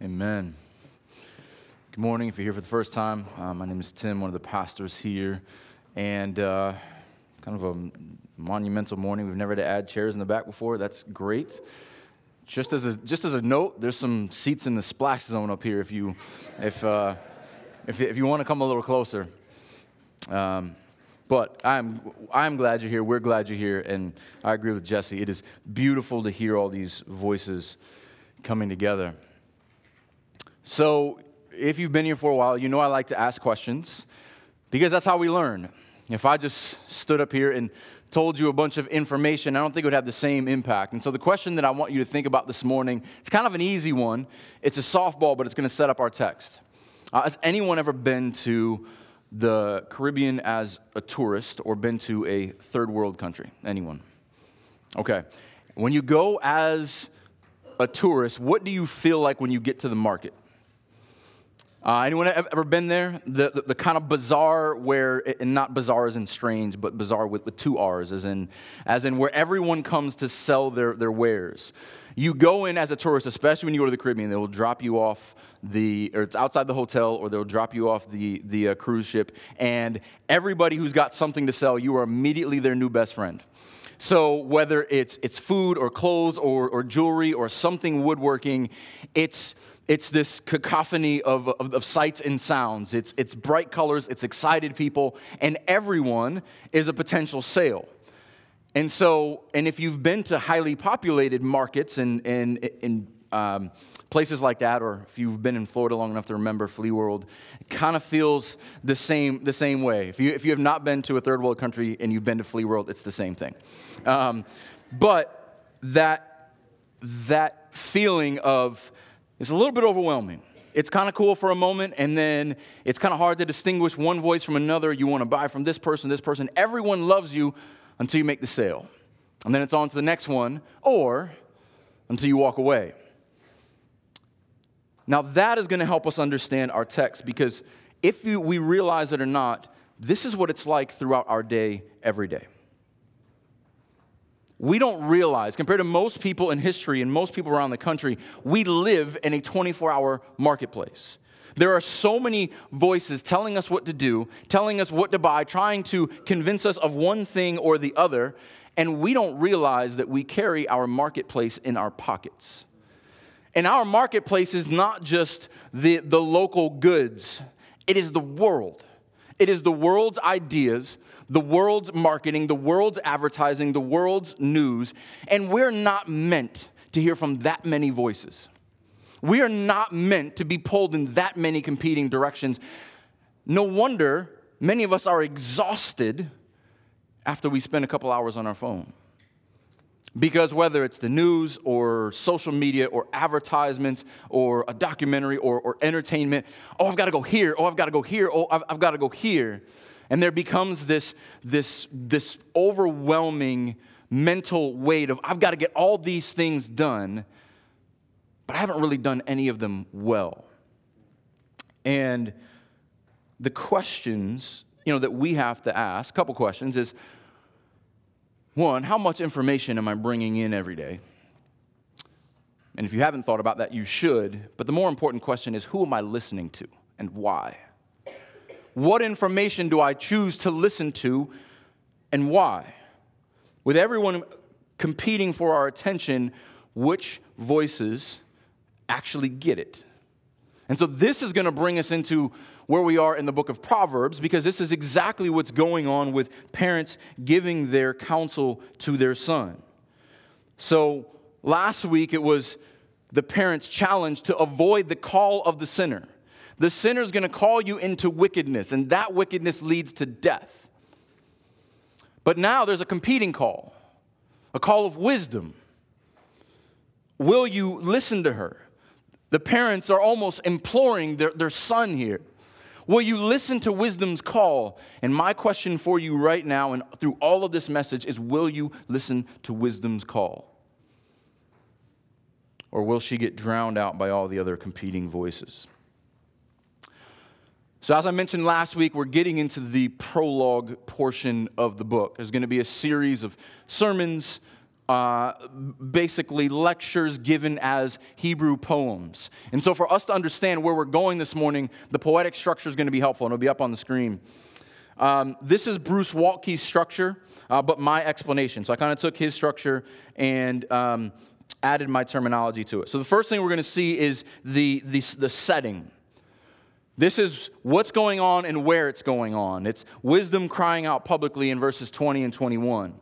Amen. Good morning. If you're here for the first time, uh, my name is Tim, one of the pastors here, and uh, kind of a monumental morning. We've never had to add chairs in the back before. That's great. Just as a, just as a note, there's some seats in the splash zone up here if you, if, uh, if, if you want to come a little closer. Um, but I'm, I'm glad you're here. We're glad you're here. And I agree with Jesse. It is beautiful to hear all these voices coming together. So, if you've been here for a while, you know I like to ask questions because that's how we learn. If I just stood up here and told you a bunch of information, I don't think it would have the same impact. And so, the question that I want you to think about this morning, it's kind of an easy one. It's a softball, but it's going to set up our text. Uh, has anyone ever been to the Caribbean as a tourist or been to a third world country? Anyone? Okay. When you go as a tourist, what do you feel like when you get to the market? Uh, anyone ever been there? The, the, the, kind of bizarre where, and not bizarre as in strange, but bizarre with, with two R's, as in, as in where everyone comes to sell their, their wares. You go in as a tourist, especially when you go to the Caribbean, they will drop you off the, or it's outside the hotel, or they'll drop you off the, the uh, cruise ship, and everybody who's got something to sell, you are immediately their new best friend. So whether it's, it's food or clothes or, or jewelry or something woodworking, it's, it's this cacophony of, of, of, sights and sounds. It's, it's bright colors, it's excited people, and everyone is a potential sale. And so, and if you've been to highly populated markets and, and, and um, places like that, or if you've been in Florida long enough to remember Flea World, it kind of feels the same, the same way. If you, if you have not been to a third world country and you've been to Flea World, it's the same thing. Um, but that, that feeling of, it's a little bit overwhelming. It's kind of cool for a moment, and then it's kind of hard to distinguish one voice from another. You want to buy from this person, this person. Everyone loves you until you make the sale. And then it's on to the next one, or until you walk away. Now, that is going to help us understand our text because if we realize it or not, this is what it's like throughout our day every day we don't realize, compared to most people in history and most people around the country, we live in a 24 hour marketplace. There are so many voices telling us what to do, telling us what to buy, trying to convince us of one thing or the other, and we don't realize that we carry our marketplace in our pockets. And our marketplace is not just the, the local goods, it is the world. It is the world's ideas, the world's marketing, the world's advertising, the world's news, and we're not meant to hear from that many voices. We are not meant to be pulled in that many competing directions. No wonder many of us are exhausted after we spend a couple hours on our phone. Because whether it's the news or social media or advertisements or a documentary or, or entertainment, oh, I've got to go here, oh, I've got to go here, oh, I've, I've got to go here. And there becomes this, this, this overwhelming mental weight of, I've got to get all these things done, but I haven't really done any of them well. And the questions, you know, that we have to ask, a couple questions is, one, how much information am I bringing in every day? And if you haven't thought about that, you should. But the more important question is, who am I listening to and why? What information do I choose to listen to and why? With everyone competing for our attention, which voices actually get it? And so this is going to bring us into where we are in the book of Proverbs because this is exactly what's going on with parents giving their counsel to their son. So last week it was the parents' challenge to avoid the call of the sinner. The sinner is going to call you into wickedness, and that wickedness leads to death. But now there's a competing call, a call of wisdom. Will you listen to her? The parents are almost imploring their, their son here. Will you listen to wisdom's call? And my question for you right now and through all of this message is will you listen to wisdom's call? Or will she get drowned out by all the other competing voices? So, as I mentioned last week, we're getting into the prologue portion of the book. There's going to be a series of sermons uh, basically lectures given as Hebrew poems. And so, for us to understand where we're going this morning, the poetic structure is going to be helpful, and it'll be up on the screen. Um, this is Bruce Waltke's structure, uh, but my explanation. So, I kind of took his structure and um, added my terminology to it. So, the first thing we're going to see is the, the, the setting. This is what's going on and where it's going on. It's wisdom crying out publicly in verses 20 and 21.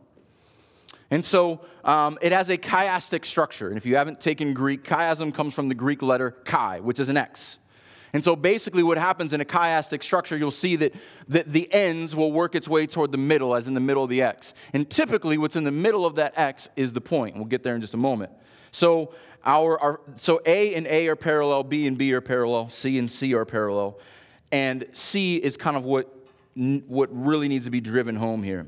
And so um, it has a chiastic structure. And if you haven't taken Greek, chiasm comes from the Greek letter chi, which is an X. And so basically, what happens in a chiastic structure, you'll see that, that the ends will work its way toward the middle, as in the middle of the X. And typically, what's in the middle of that X is the point. We'll get there in just a moment. So, our, our, so A and A are parallel, B and B are parallel, C and C are parallel. And C is kind of what, what really needs to be driven home here.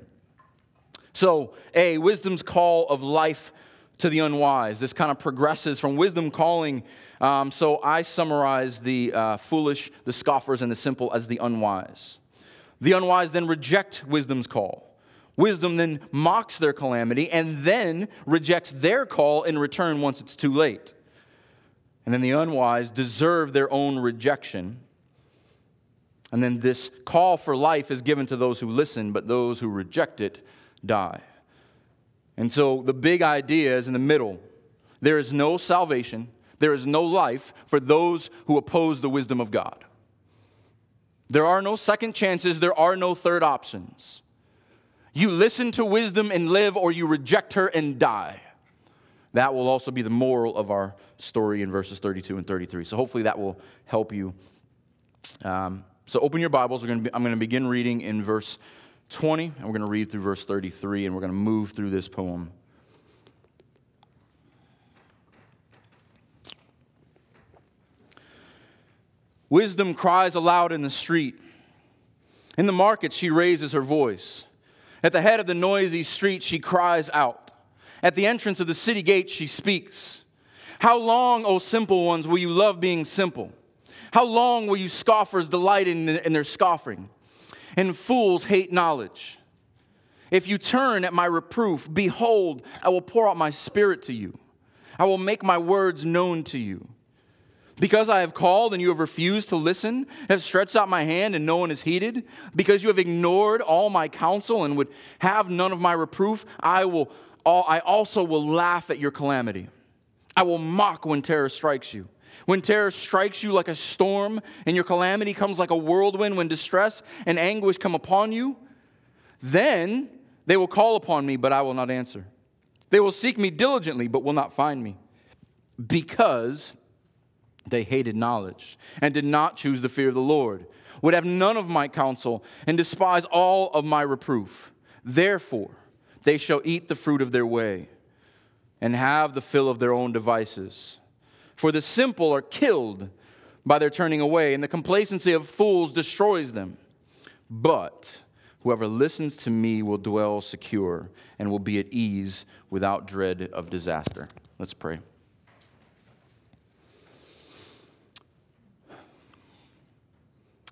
So, A, wisdom's call of life to the unwise. This kind of progresses from wisdom calling. Um, so, I summarize the uh, foolish, the scoffers, and the simple as the unwise. The unwise then reject wisdom's call. Wisdom then mocks their calamity and then rejects their call in return once it's too late. And then the unwise deserve their own rejection. And then this call for life is given to those who listen, but those who reject it die. And so the big idea is in the middle there is no salvation, there is no life for those who oppose the wisdom of God. There are no second chances, there are no third options. You listen to wisdom and live, or you reject her and die. That will also be the moral of our story in verses 32 and 33. So hopefully that will help you. Um, so open your Bibles. Be, I'm going to begin reading in verse 20, and we're going to read through verse 33, and we're going to move through this poem. Wisdom cries aloud in the street. In the market, she raises her voice. At the head of the noisy street, she cries out. At the entrance of the city gate, she speaks. How long, O simple ones, will you love being simple? How long will you scoffers delight in, in their scoffing? and fools hate knowledge. If you turn at my reproof, behold, I will pour out my spirit to you. I will make my words known to you. Because I have called and you have refused to listen, have stretched out my hand and no one has heeded, because you have ignored all my counsel and would have none of my reproof, I will I also will laugh at your calamity. I will mock when terror strikes you. When terror strikes you like a storm and your calamity comes like a whirlwind, when distress and anguish come upon you, then they will call upon me, but I will not answer. They will seek me diligently, but will not find me, because they hated knowledge and did not choose the fear of the Lord, would have none of my counsel, and despise all of my reproof. Therefore, they shall eat the fruit of their way and have the fill of their own devices. For the simple are killed by their turning away, and the complacency of fools destroys them. But whoever listens to me will dwell secure and will be at ease without dread of disaster. Let's pray.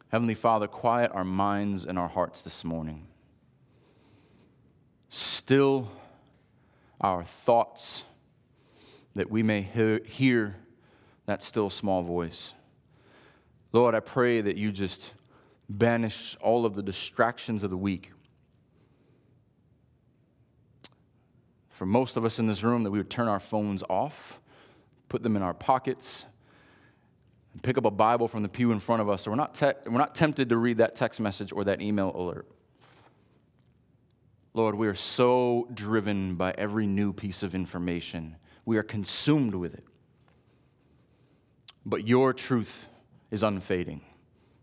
Heavenly Father, quiet our minds and our hearts this morning. Still our thoughts that we may hear that still small voice. Lord, I pray that you just banish all of the distractions of the week. For most of us in this room, that we would turn our phones off, put them in our pockets, and pick up a Bible from the pew in front of us, so we're not, te- we're not tempted to read that text message or that email alert. Lord, we are so driven by every new piece of information. We are consumed with it. But your truth is unfading,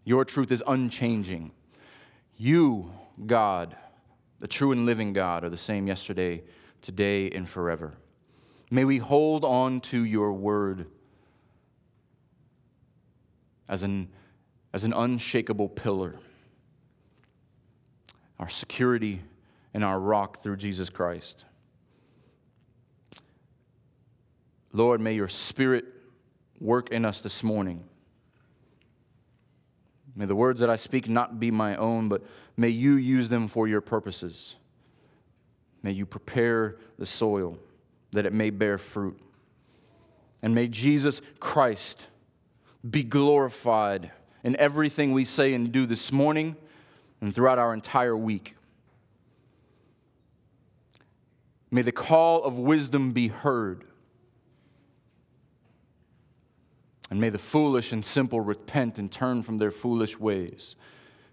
your truth is unchanging. You, God, the true and living God, are the same yesterday, today, and forever. May we hold on to your word as an, as an unshakable pillar, our security and our rock through Jesus Christ. Lord, may your spirit work in us this morning. May the words that I speak not be my own, but may you use them for your purposes. May you prepare the soil that it may bear fruit. And may Jesus Christ be glorified in everything we say and do this morning and throughout our entire week. May the call of wisdom be heard. And may the foolish and simple repent and turn from their foolish ways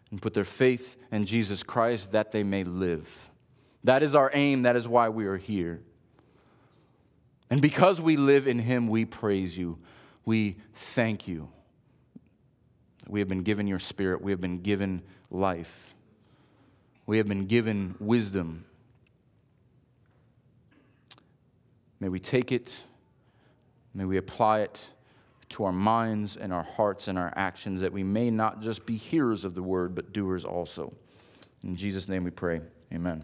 and put their faith in Jesus Christ that they may live. That is our aim. That is why we are here. And because we live in Him, we praise you. We thank you. We have been given your spirit. We have been given life. We have been given wisdom. May we take it, may we apply it to our minds and our hearts and our actions, that we may not just be hearers of the word, but doers also. In Jesus' name we pray. Amen.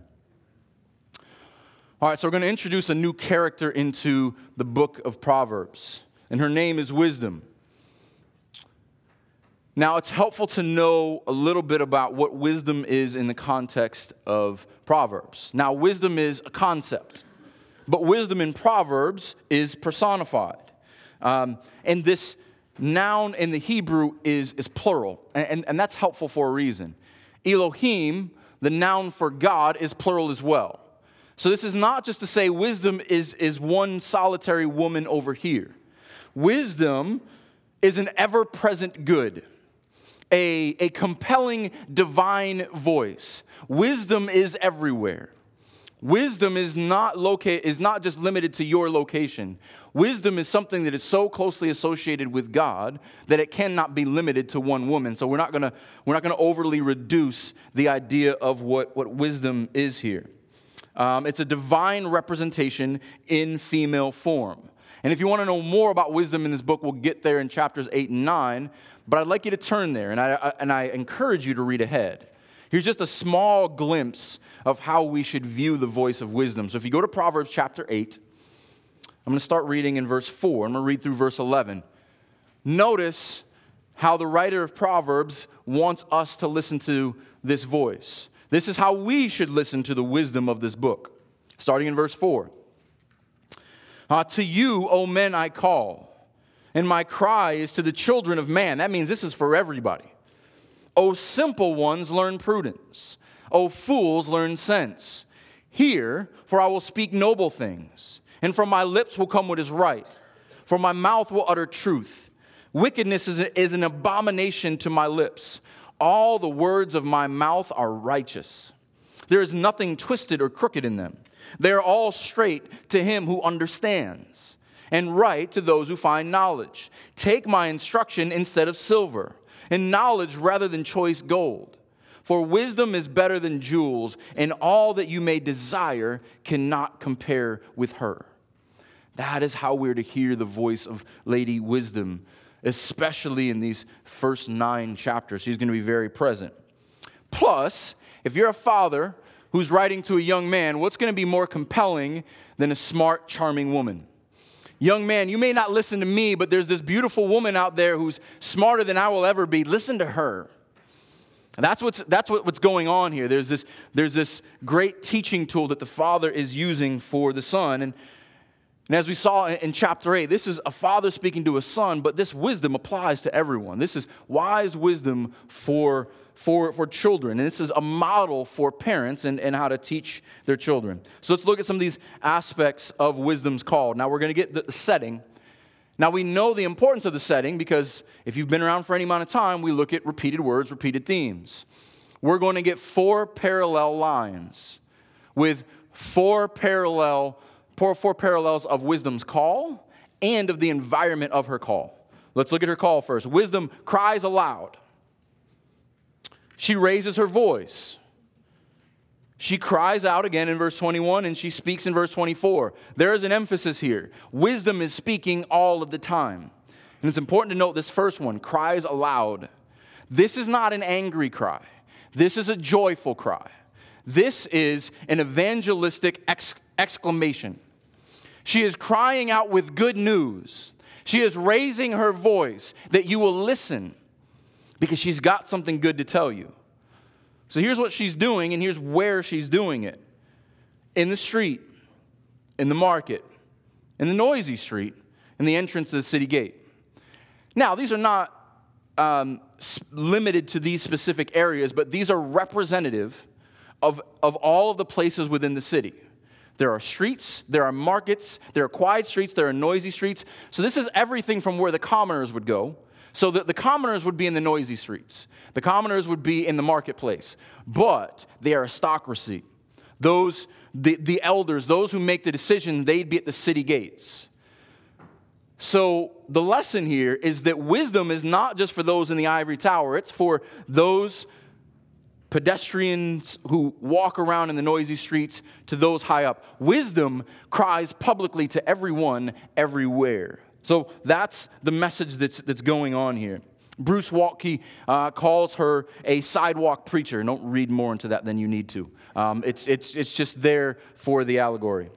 All right, so we're going to introduce a new character into the book of Proverbs, and her name is Wisdom. Now, it's helpful to know a little bit about what wisdom is in the context of Proverbs. Now, wisdom is a concept, but wisdom in Proverbs is personified. Um, and this noun in the Hebrew is, is plural, and, and, and that's helpful for a reason. Elohim, the noun for God, is plural as well. So this is not just to say wisdom is, is one solitary woman over here. Wisdom is an ever present good, a, a compelling divine voice. Wisdom is everywhere. Wisdom is not locate is not just limited to your location. Wisdom is something that is so closely associated with God that it cannot be limited to one woman. So we're not gonna we're not gonna overly reduce the idea of what, what wisdom is here. Um, it's a divine representation in female form. And if you want to know more about wisdom in this book, we'll get there in chapters 8 and 9. But I'd like you to turn there, and I, and I encourage you to read ahead. Here's just a small glimpse of how we should view the voice of wisdom. So if you go to Proverbs chapter 8, I'm going to start reading in verse 4. I'm going to read through verse 11. Notice how the writer of Proverbs wants us to listen to this voice. This is how we should listen to the wisdom of this book. Starting in verse 4. Uh, to you, O men, I call, and my cry is to the children of man. That means this is for everybody. O simple ones, learn prudence. O fools, learn sense. Hear, for I will speak noble things, and from my lips will come what is right, for my mouth will utter truth. Wickedness is, is an abomination to my lips. All the words of my mouth are righteous. There is nothing twisted or crooked in them. They are all straight to him who understands, and right to those who find knowledge. Take my instruction instead of silver, and knowledge rather than choice gold. For wisdom is better than jewels, and all that you may desire cannot compare with her. That is how we're to hear the voice of Lady Wisdom especially in these first nine chapters. She's going to be very present. Plus, if you're a father who's writing to a young man, what's going to be more compelling than a smart, charming woman? Young man, you may not listen to me, but there's this beautiful woman out there who's smarter than I will ever be. Listen to her. that's what's, that's what, what's going on here. There's this, there's this great teaching tool that the father is using for the son. And and as we saw in chapter 8, this is a father speaking to a son, but this wisdom applies to everyone. This is wise wisdom for, for, for children. And this is a model for parents and, and how to teach their children. So let's look at some of these aspects of wisdom's call. Now we're going to get the setting. Now we know the importance of the setting because if you've been around for any amount of time, we look at repeated words, repeated themes. We're going to get four parallel lines with four parallel four parallels of wisdom's call and of the environment of her call. Let's look at her call first. Wisdom cries aloud. She raises her voice. She cries out again in verse 21 and she speaks in verse 24. There is an emphasis here. Wisdom is speaking all of the time. And it's important to note this first one cries aloud. This is not an angry cry, this is a joyful cry. This is an evangelistic exclamation. She is crying out with good news. She is raising her voice that you will listen because she's got something good to tell you. So here's what she's doing, and here's where she's doing it in the street, in the market, in the noisy street, in the entrance to the city gate. Now, these are not um, limited to these specific areas, but these are representative of, of all of the places within the city. There are streets, there are markets, there are quiet streets, there are noisy streets. So, this is everything from where the commoners would go. So, the, commoners would be in the noisy streets, the commoners would be in the marketplace, but the aristocracy, those, the, the elders, those who make the decision, they'd be at the city gates. So, the lesson here is that wisdom is not just for those in the ivory tower, it's for those pedestrians who walk around in the noisy streets to those high up. Wisdom cries publicly to everyone, everywhere. So, that's the message that's, that's going on here. Bruce Waltke uh, calls her a sidewalk preacher. Don't read more into that than you need to. Um, it's, it's, it's just there for the allegory.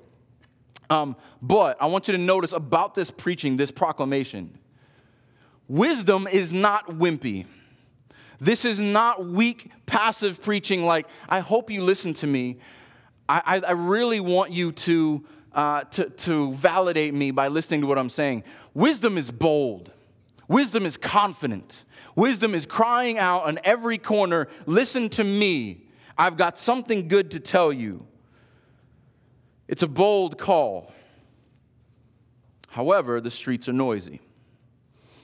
Um, but I want you to notice about this preaching, this proclamation. Wisdom is not wimpy. This is not weak, passive preaching like, I hope you listen to me. I, I, I really want you to, uh, to, to validate me by listening to what I'm saying. Wisdom is bold, wisdom is confident, wisdom is crying out on every corner, Listen to me. I've got something good to tell you. It's a bold call. However, the streets are noisy.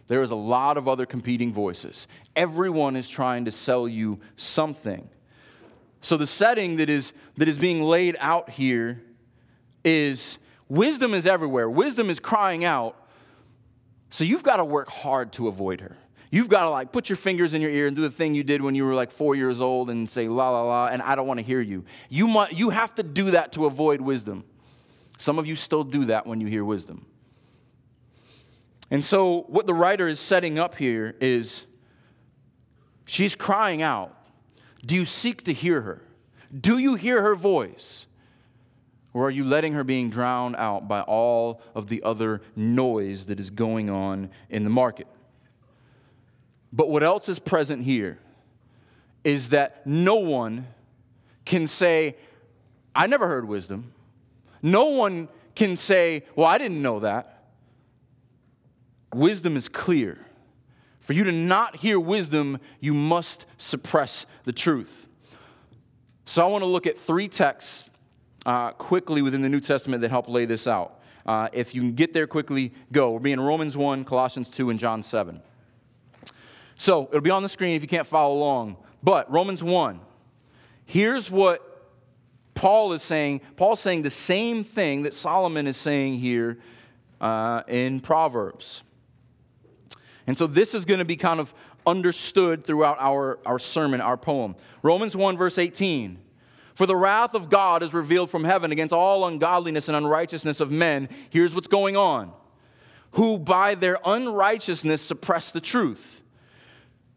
There is a lot of other competing voices. Everyone is trying to sell you something. So the setting that is, that is being laid out here is wisdom is everywhere. Wisdom is crying out. So you've got to work hard to avoid her. You've got to like put your fingers in your ear and do the thing you did when you were like four years old and say la la la, and I don't want to hear you. You, mu- you have to do that to avoid wisdom. Some of you still do that when you hear wisdom. And so, what the writer is setting up here is she's crying out. Do you seek to hear her? Do you hear her voice? Or are you letting her being drowned out by all of the other noise that is going on in the market? But what else is present here is that no one can say, I never heard wisdom. No one can say, Well, I didn't know that. Wisdom is clear. For you to not hear wisdom, you must suppress the truth. So I want to look at three texts uh, quickly within the New Testament that help lay this out. Uh, if you can get there quickly, go. We'll be in Romans 1, Colossians 2, and John 7. So it'll be on the screen if you can't follow along. But Romans 1, here's what Paul is saying. Paul's saying the same thing that Solomon is saying here uh, in Proverbs. And so this is going to be kind of understood throughout our, our sermon, our poem. Romans 1, verse 18. For the wrath of God is revealed from heaven against all ungodliness and unrighteousness of men. Here's what's going on who by their unrighteousness suppress the truth.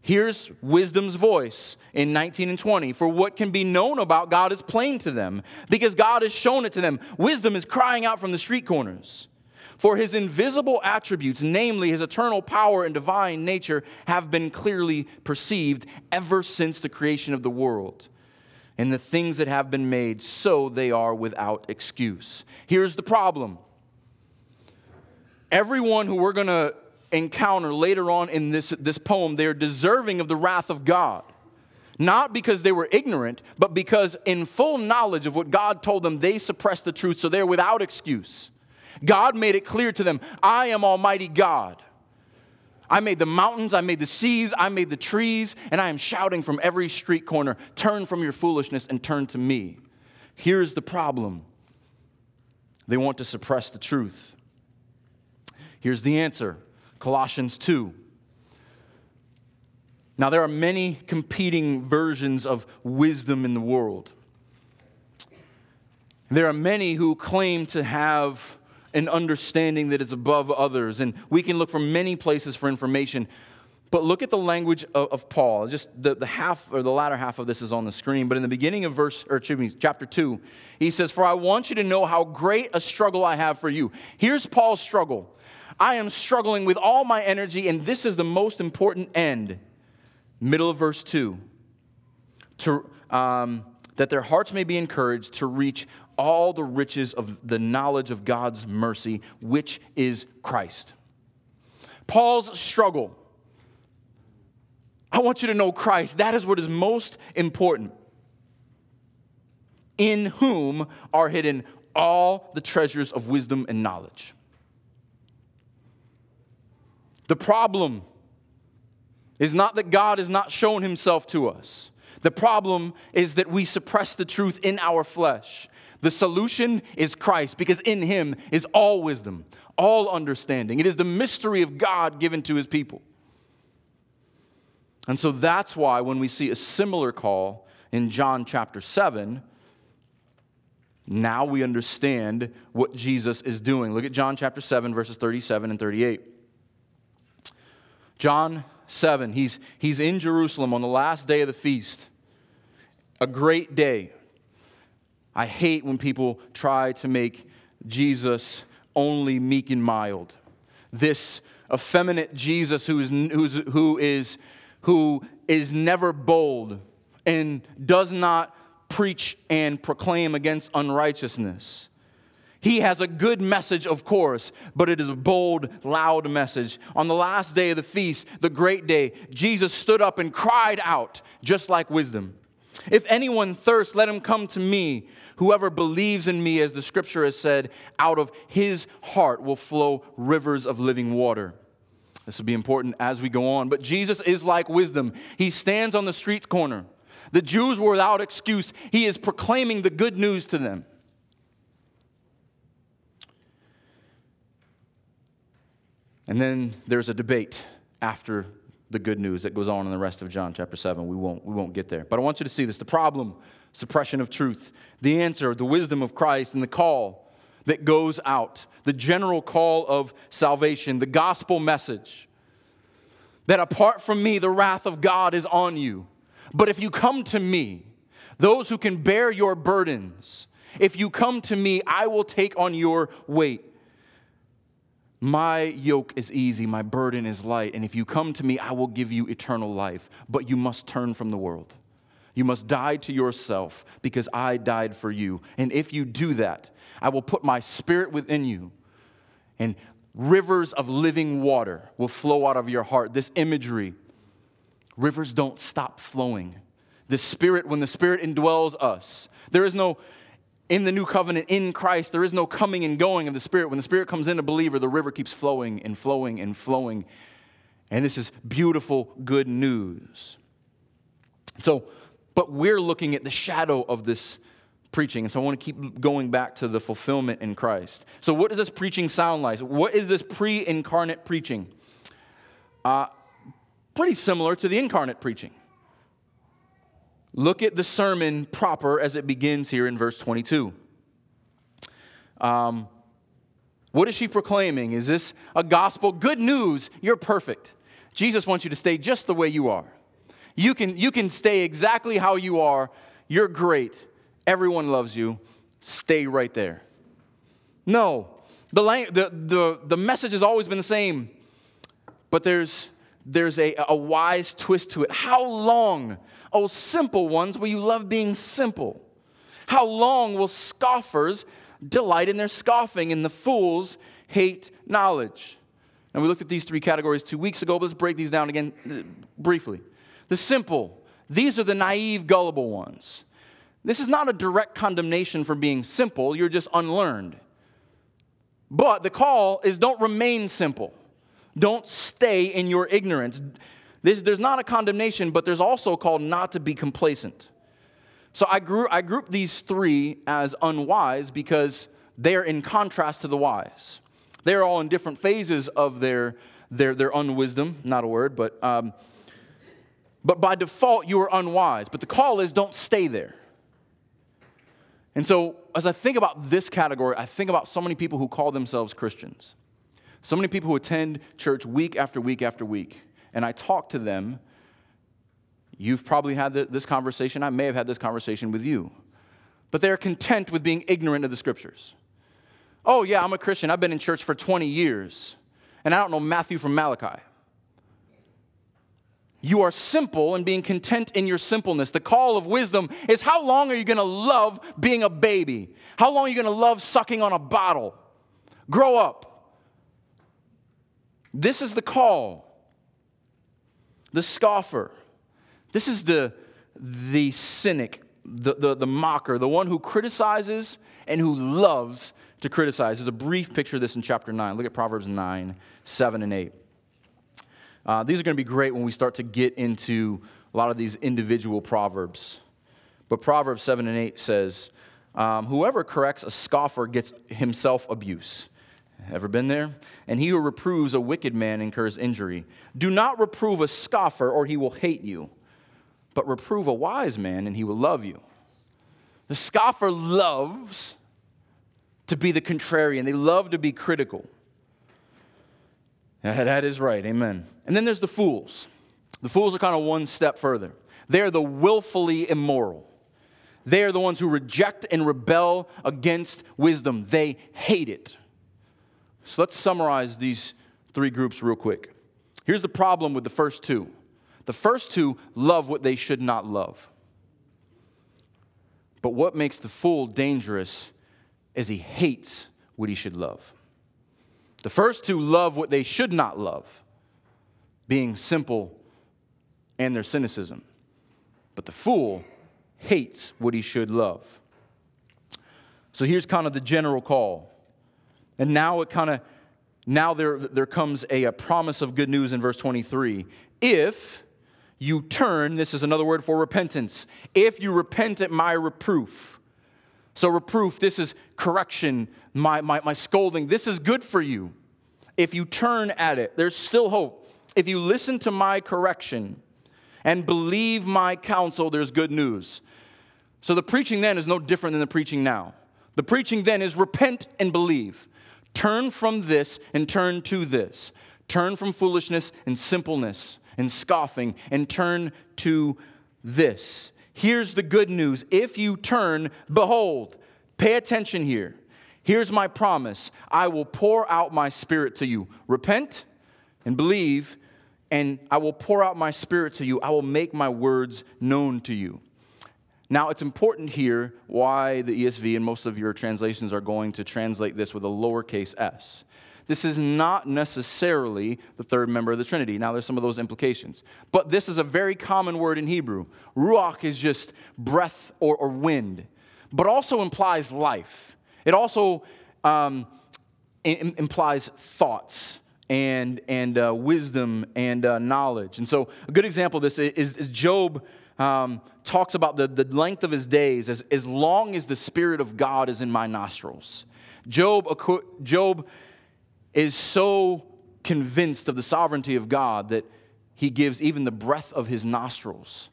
Here's wisdom's voice in 19 and 20. For what can be known about God is plain to them, because God has shown it to them. Wisdom is crying out from the street corners. For his invisible attributes, namely his eternal power and divine nature, have been clearly perceived ever since the creation of the world. And the things that have been made, so they are without excuse. Here's the problem everyone who we're going to encounter later on in this, this poem, they're deserving of the wrath of God. Not because they were ignorant, but because in full knowledge of what God told them, they suppressed the truth, so they're without excuse. God made it clear to them I am Almighty God. I made the mountains, I made the seas, I made the trees, and I am shouting from every street corner turn from your foolishness and turn to me. Here's the problem they want to suppress the truth. Here's the answer Colossians 2. Now, there are many competing versions of wisdom in the world. There are many who claim to have an understanding that is above others. And we can look for many places for information. But look at the language of, of, Paul. Just the, the half or the latter half of this is on the screen. But in the beginning of verse, or excuse me, chapter 2, he says, For I want you to know how great a struggle I have for you. Here's Paul's struggle. I am struggling with all my energy, and this is the most important end. Middle of verse 2. To, um, that their hearts may be encouraged to reach all the riches of the knowledge of God's mercy, which is Christ. Paul's struggle. I want you to know Christ. That is what is most important. In whom are hidden all the treasures of wisdom and knowledge. The problem is not that God has not shown himself to us. The problem is that we suppress the truth in our flesh. The solution is Christ because in him is all wisdom, all understanding. It is the mystery of God given to his people. And so that's why when we see a similar call in John chapter 7, now we understand what Jesus is doing. Look at John chapter 7, verses 37 and 38. John 7, he's, he's in Jerusalem on the last day of the feast, a great day. I hate when people try to make Jesus only meek and mild. This effeminate Jesus who is, who's, who is, who is never bold and does not preach and proclaim against unrighteousness. He has a good message, of course, but it is a bold, loud message. On the last day of the feast, the great day, Jesus stood up and cried out, just like wisdom. If anyone thirsts, let him come to me. Whoever believes in me, as the scripture has said, out of his heart will flow rivers of living water. This will be important as we go on. But Jesus is like wisdom. He stands on the street corner. The Jews were without excuse. He is proclaiming the good news to them. And then there's a debate after the good news that goes on in the rest of John chapter 7. We won't, we won't get there. But I want you to see this the problem, suppression of truth, the answer, the wisdom of Christ, and the call that goes out, the general call of salvation, the gospel message that apart from me, the wrath of God is on you. But if you come to me, those who can bear your burdens, if you come to me, I will take on your weight. My yoke is easy, my burden is light, and if you come to me, I will give you eternal life. But you must turn from the world. You must die to yourself because I died for you. And if you do that, I will put my spirit within you, and rivers of living water will flow out of your heart. This imagery, rivers don't stop flowing. The Spirit, when the Spirit indwells us, there is no in the new covenant in Christ, there is no coming and going of the Spirit. When the Spirit comes in a believer, the river keeps flowing and flowing and flowing. And this is beautiful, good news. So, but we're looking at the shadow of this preaching. And so I want to keep going back to the fulfillment in Christ. So, what does this preaching sound like? What is this pre incarnate preaching? Uh, pretty similar to the incarnate preaching. Look at the sermon proper as it begins here in verse 22. Um, what is she proclaiming? Is this a gospel? Good news, you're perfect. Jesus wants you to stay just the way you are. You can, you can stay exactly how you are. You're great. Everyone loves you. Stay right there. No, the, the, the, the message has always been the same, but there's, there's a, a wise twist to it. How long Oh, simple ones, will you love being simple? How long will scoffers delight in their scoffing, and the fools hate knowledge? And we looked at these three categories two weeks ago, but let's break these down again uh, briefly. The simple, these are the naive, gullible ones. This is not a direct condemnation for being simple, you're just unlearned. But the call is don't remain simple. Don't stay in your ignorance. This, there's not a condemnation, but there's also called not to be complacent. So I, grew, I grouped these three as unwise because they're in contrast to the wise. They're all in different phases of their, their, their unwisdom, not a word, but, um, but by default, you are unwise. But the call is don't stay there. And so, as I think about this category, I think about so many people who call themselves Christians, so many people who attend church week after week after week and I talk to them, you've probably had this conversation. I may have had this conversation with you. But they're content with being ignorant of the scriptures. Oh, yeah, I'm a Christian. I've been in church for 20 years, and I don't know Matthew from Malachi. you are simple and being content in your simpleness. The call of wisdom is how long are you going to love being a baby? How long are you going to love sucking on a bottle? Grow up. This is the call. The scoffer. This is the, the cynic, the, the, the mocker, the one who criticizes and who loves to criticize. There's a brief picture of this in chapter 9. Look at Proverbs 9, 7, and 8. Uh, these are going to be great when we start to get into a lot of these individual proverbs. But Proverbs 7 and 8 says, um, Whoever corrects a scoffer gets himself abuse. Ever been there? And he who reproves a wicked man incurs injury. Do not reprove a scoffer, or he will hate you, but reprove a wise man, and he will love you. The scoffer loves to be the contrarian, they love to be critical. That is right, amen. And then there's the fools. The fools are kind of one step further. They're the willfully immoral. They are the ones who reject and rebel against wisdom. They hate it. So let's summarize these three groups real quick. Here's the problem with the first two the first two love what they should not love. But what makes the fool dangerous is he hates what he should love. The first two love what they should not love, being simple and their cynicism. But the fool hates what he should love. So here's kind of the general call. And now it kind of now there, there comes a, a promise of good news in verse 23. If you turn, this is another word for repentance, if you repent at my reproof, so, reproof, this is correction, my, my, my scolding. This is good for you. If you turn at it, there's still hope. If you listen to my correction and believe my counsel, there's good news. So, the preaching then is no different than the preaching now. The preaching then is repent and believe. Turn from this and turn to this. Turn from foolishness and simpleness and scoffing and turn to this. Here's the good news. If you turn, behold, pay attention here. Here's my promise I will pour out my spirit to you. Repent and believe, and I will pour out my spirit to you. I will make my words known to you. Now, it's important here why the ESV and most of your translations are going to translate this with a lowercase s. This is not necessarily the third member of the Trinity. Now, there's some of those implications. But this is a very common word in Hebrew. Ruach is just breath or, or wind, but also implies life. It also um, implies thoughts and, and uh, wisdom and uh, knowledge. And so, a good example of this is, is Job um, talks about the, the length of his days as, as long as the Spirit of God is in my nostrils. Job, Job is so convinced of the sovereignty of God that he gives even the breath of his nostrils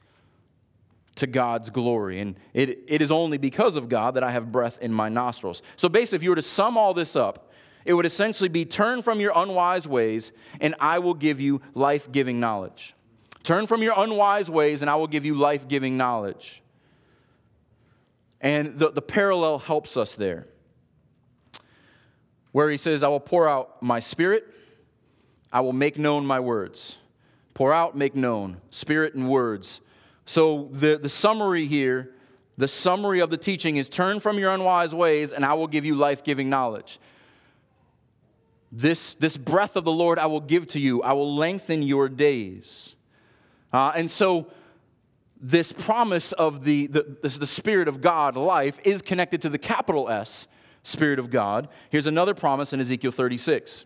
to God's glory. And it, it is only because of God that I have breath in my nostrils. So basically, if you were to sum all this up, it would essentially be turn from your unwise ways, and I will give you life giving knowledge. Turn from your unwise ways, and I will give you life giving knowledge. And the, the parallel helps us there where he says, I will pour out my spirit, I will make known my words. Pour out, make known, spirit and words. So the, the summary here, the summary of the teaching is turn from your unwise ways, and I will give you life giving knowledge. This, this breath of the Lord I will give to you, I will lengthen your days. Uh, and so, this promise of the, the, the Spirit of God life is connected to the capital S Spirit of God. Here's another promise in Ezekiel 36.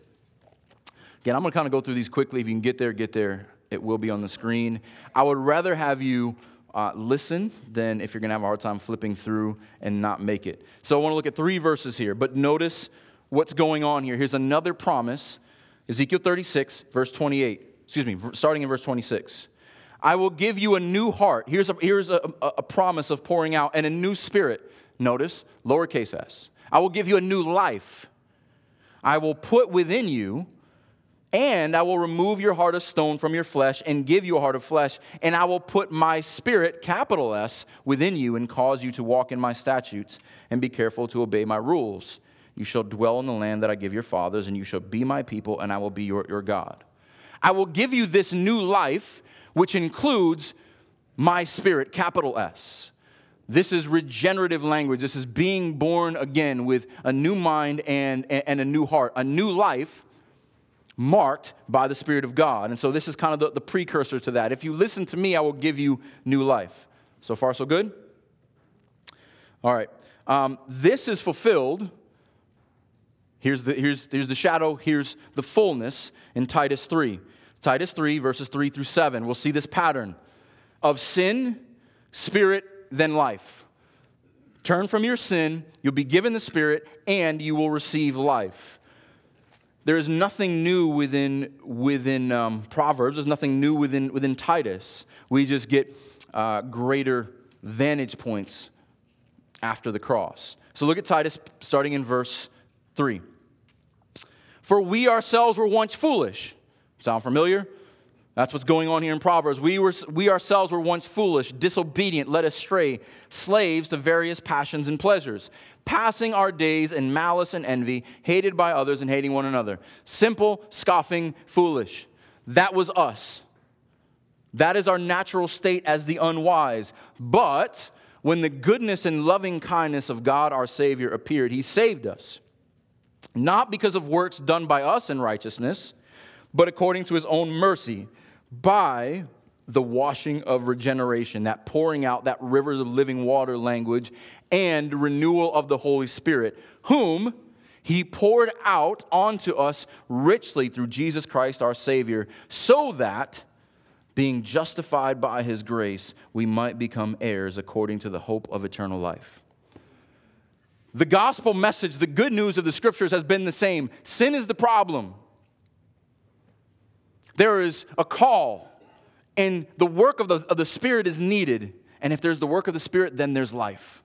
Again, I'm going to kind of go through these quickly. If you can get there, get there. It will be on the screen. I would rather have you uh, listen than if you're going to have a hard time flipping through and not make it. So I want to look at three verses here, but notice what's going on here. Here's another promise Ezekiel 36, verse 28. Excuse me, starting in verse 26. I will give you a new heart. Here's a, here's a, a, a promise of pouring out and a new spirit. Notice, lowercase s. I will give you a new life. I will put within you, and I will remove your heart of stone from your flesh and give you a heart of flesh. And I will put my spirit, capital S, within you and cause you to walk in my statutes and be careful to obey my rules. You shall dwell in the land that I give your fathers, and you shall be my people, and I will be your, your God. I will give you this new life which includes my spirit, capital S. This is regenerative language. This is being born again with a new mind and, and a new heart, a new life marked by the Spirit of God. And so this is kind of the, the precursor to that. If you listen to me, I will give you new life. So far, so good? All right. Um, this is fulfilled. Here's the, here's, here's the shadow, here's the fullness in Titus 3. Titus 3, verses 3 through 7. We'll see this pattern of sin, spirit, then life. Turn from your sin, you'll be given the spirit, and you will receive life. There is nothing new within, within um, Proverbs, there's nothing new within, within Titus. We just get uh, greater vantage points after the cross. So look at Titus starting in verse 3. For we ourselves were once foolish. Sound familiar? That's what's going on here in Proverbs. We, were, we ourselves were once foolish, disobedient, led astray, slaves to various passions and pleasures, passing our days in malice and envy, hated by others and hating one another. Simple, scoffing, foolish. That was us. That is our natural state as the unwise. But when the goodness and loving kindness of God our Savior appeared, He saved us, not because of works done by us in righteousness, but according to His own mercy, by the washing of regeneration, that pouring out, that rivers of living water language, and renewal of the Holy Spirit, whom He poured out onto us richly through Jesus Christ our Savior, so that being justified by his grace, we might become heirs according to the hope of eternal life. The gospel message, the good news of the scriptures has been the same. Sin is the problem. There is a call, and the work of the, of the Spirit is needed. And if there's the work of the Spirit, then there's life.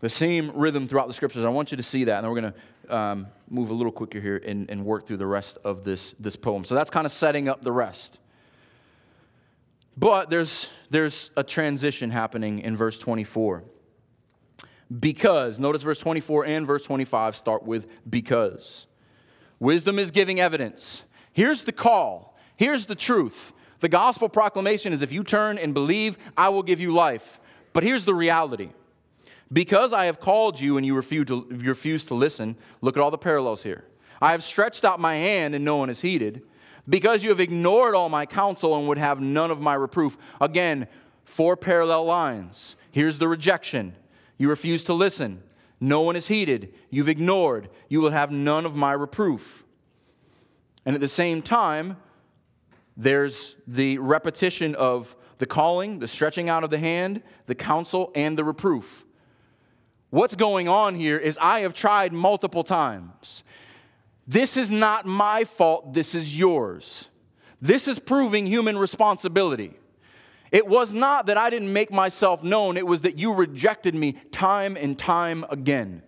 The same rhythm throughout the scriptures. I want you to see that. And we're going to um, move a little quicker here and, and work through the rest of this, this poem. So that's kind of setting up the rest. But there's, there's a transition happening in verse 24. Because, notice verse 24 and verse 25 start with because. Wisdom is giving evidence. Here's the call. Here's the truth. The gospel proclamation is if you turn and believe, I will give you life. But here's the reality. Because I have called you and you refuse to, refuse to listen, look at all the parallels here. I have stretched out my hand and no one has heeded because you have ignored all my counsel and would have none of my reproof. Again, four parallel lines. Here's the rejection you refuse to listen. No one is heeded. You've ignored. You will have none of my reproof. And at the same time, there's the repetition of the calling, the stretching out of the hand, the counsel, and the reproof. What's going on here is I have tried multiple times. This is not my fault, this is yours. This is proving human responsibility. It was not that I didn't make myself known, it was that you rejected me time and time again.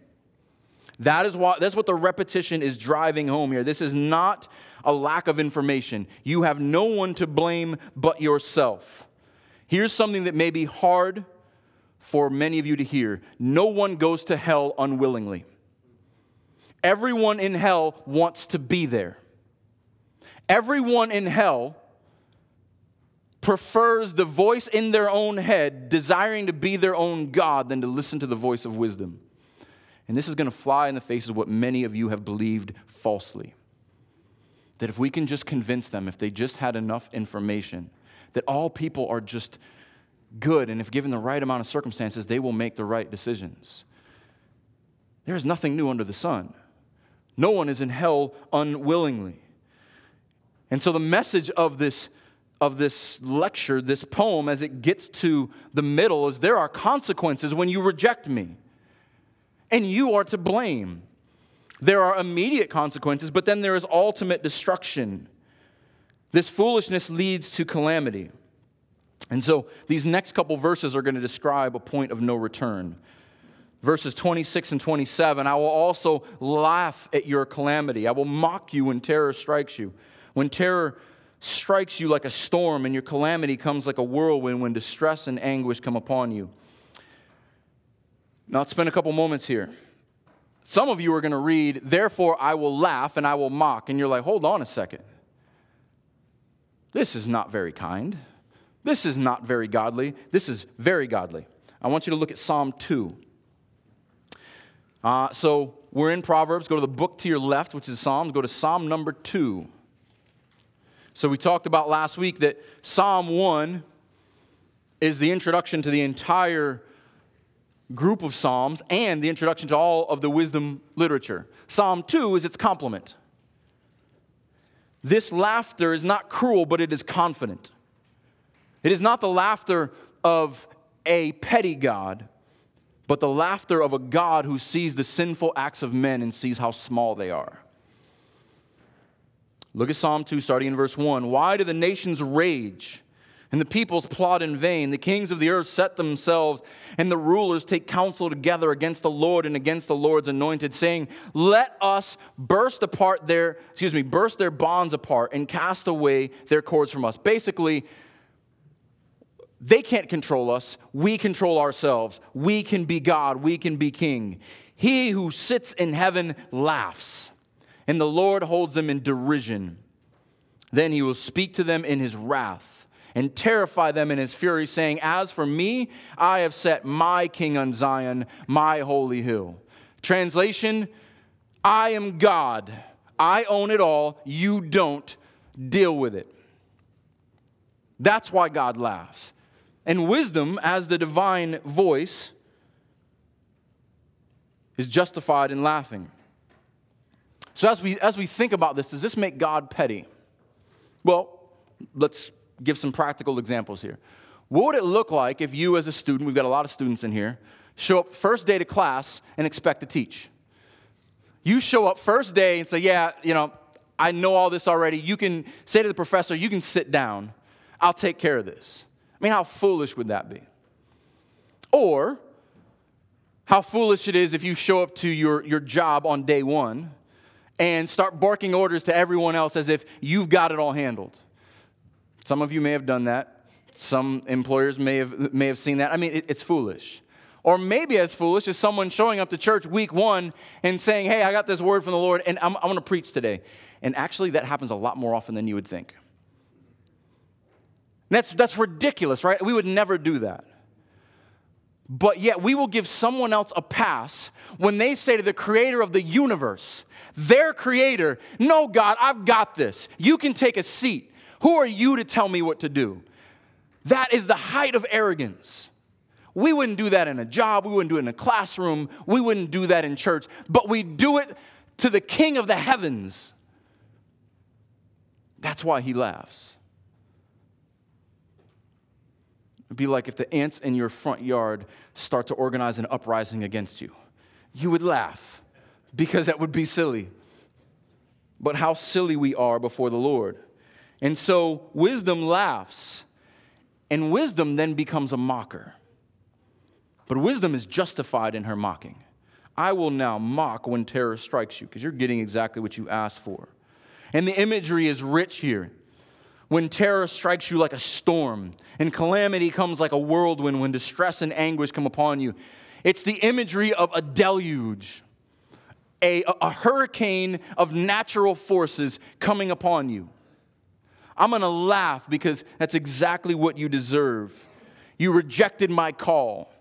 That is what that's what the repetition is driving home here. This is not a lack of information. You have no one to blame but yourself. Here's something that may be hard for many of you to hear. No one goes to hell unwillingly. Everyone in hell wants to be there. Everyone in hell prefers the voice in their own head, desiring to be their own God, than to listen to the voice of wisdom. And this is going to fly in the face of what many of you have believed falsely. That if we can just convince them, if they just had enough information, that all people are just good, and if given the right amount of circumstances, they will make the right decisions. There is nothing new under the sun. No one is in hell unwillingly. And so the message of this of this lecture, this poem, as it gets to the middle, is there are consequences when you reject me. And you are to blame. There are immediate consequences, but then there is ultimate destruction. This foolishness leads to calamity. And so these next couple verses are going to describe a point of no return verses 26 and 27 I will also laugh at your calamity. I will mock you when terror strikes you. When terror strikes you like a storm and your calamity comes like a whirlwind, when distress and anguish come upon you. Now, let's spend a couple moments here. Some of you are going to read, Therefore I will laugh and I will mock. And you're like, hold on a second. This is not very kind. This is not very godly. This is very godly. I want you to look at Psalm 2. Uh, so we're in Proverbs. Go to the book to your left, which is Psalms. Go to Psalm number 2. So we talked about last week that Psalm 1 is the introduction to the entire group of Psalms and the introduction to all of the wisdom literature. Psalm 2 is its complement. This laughter is not cruel, but it is confident. It is not the laughter of a petty God, but the laughter of a God who sees the sinful acts of men and sees how small they are. Look at Psalm 2, starting in verse 1. Why do the nations rage? And the peoples plot in vain. The kings of the earth set themselves, and the rulers take counsel together against the Lord and against the Lord's anointed, saying, Let us burst apart their, excuse me, burst their bonds apart and cast away their cords from us. Basically, they can't control us. We control ourselves. We can be God. We can be king. He who sits in heaven laughs, and the Lord holds them in derision. Then he will speak to them in his wrath and terrify them in his fury, saying, As for me, I have set my king on Zion, my holy hill. Translation I am God. I own it all. You don't. Deal with it. That's why God laughs. And wisdom, as the divine voice, is justified in laughing. So, as we, as we think about this, does this make God petty? Well, let's give some practical examples here. What would it look like if you, as a student, we've got a lot of students in here, show up first day to class and expect to teach? You show up first day and say, Yeah, you know, I know all this already. You can say to the professor, You can sit down. I'll take care of this. I mean, how foolish would that be? Or, how foolish it is if you show up to your, your job on day one and start barking orders to everyone else as if you've got it all handled. Some of you may have done that. Some employers may have, may have seen that. I mean, it, it's foolish. Or maybe as foolish as someone showing up to church week one and saying, Hey, I got this word from the Lord and I'm, I'm going to preach today. And actually, that happens a lot more often than you would think. That's, that's ridiculous, right? We would never do that. But yet, we will give someone else a pass when they say to the creator of the universe, their creator, No, God, I've got this. You can take a seat. Who are you to tell me what to do? That is the height of arrogance. We wouldn't do that in a job, we wouldn't do it in a classroom, we wouldn't do that in church, but we do it to the King of the heavens. That's why he laughs. It'd be like if the ants in your front yard start to organize an uprising against you. You would laugh because that would be silly. But how silly we are before the Lord. And so wisdom laughs, and wisdom then becomes a mocker. But wisdom is justified in her mocking. I will now mock when terror strikes you, because you're getting exactly what you asked for. And the imagery is rich here. When terror strikes you like a storm, and calamity comes like a whirlwind, when distress and anguish come upon you, it's the imagery of a deluge, a, a hurricane of natural forces coming upon you. I'm going to laugh because that's exactly what you deserve. You rejected my call.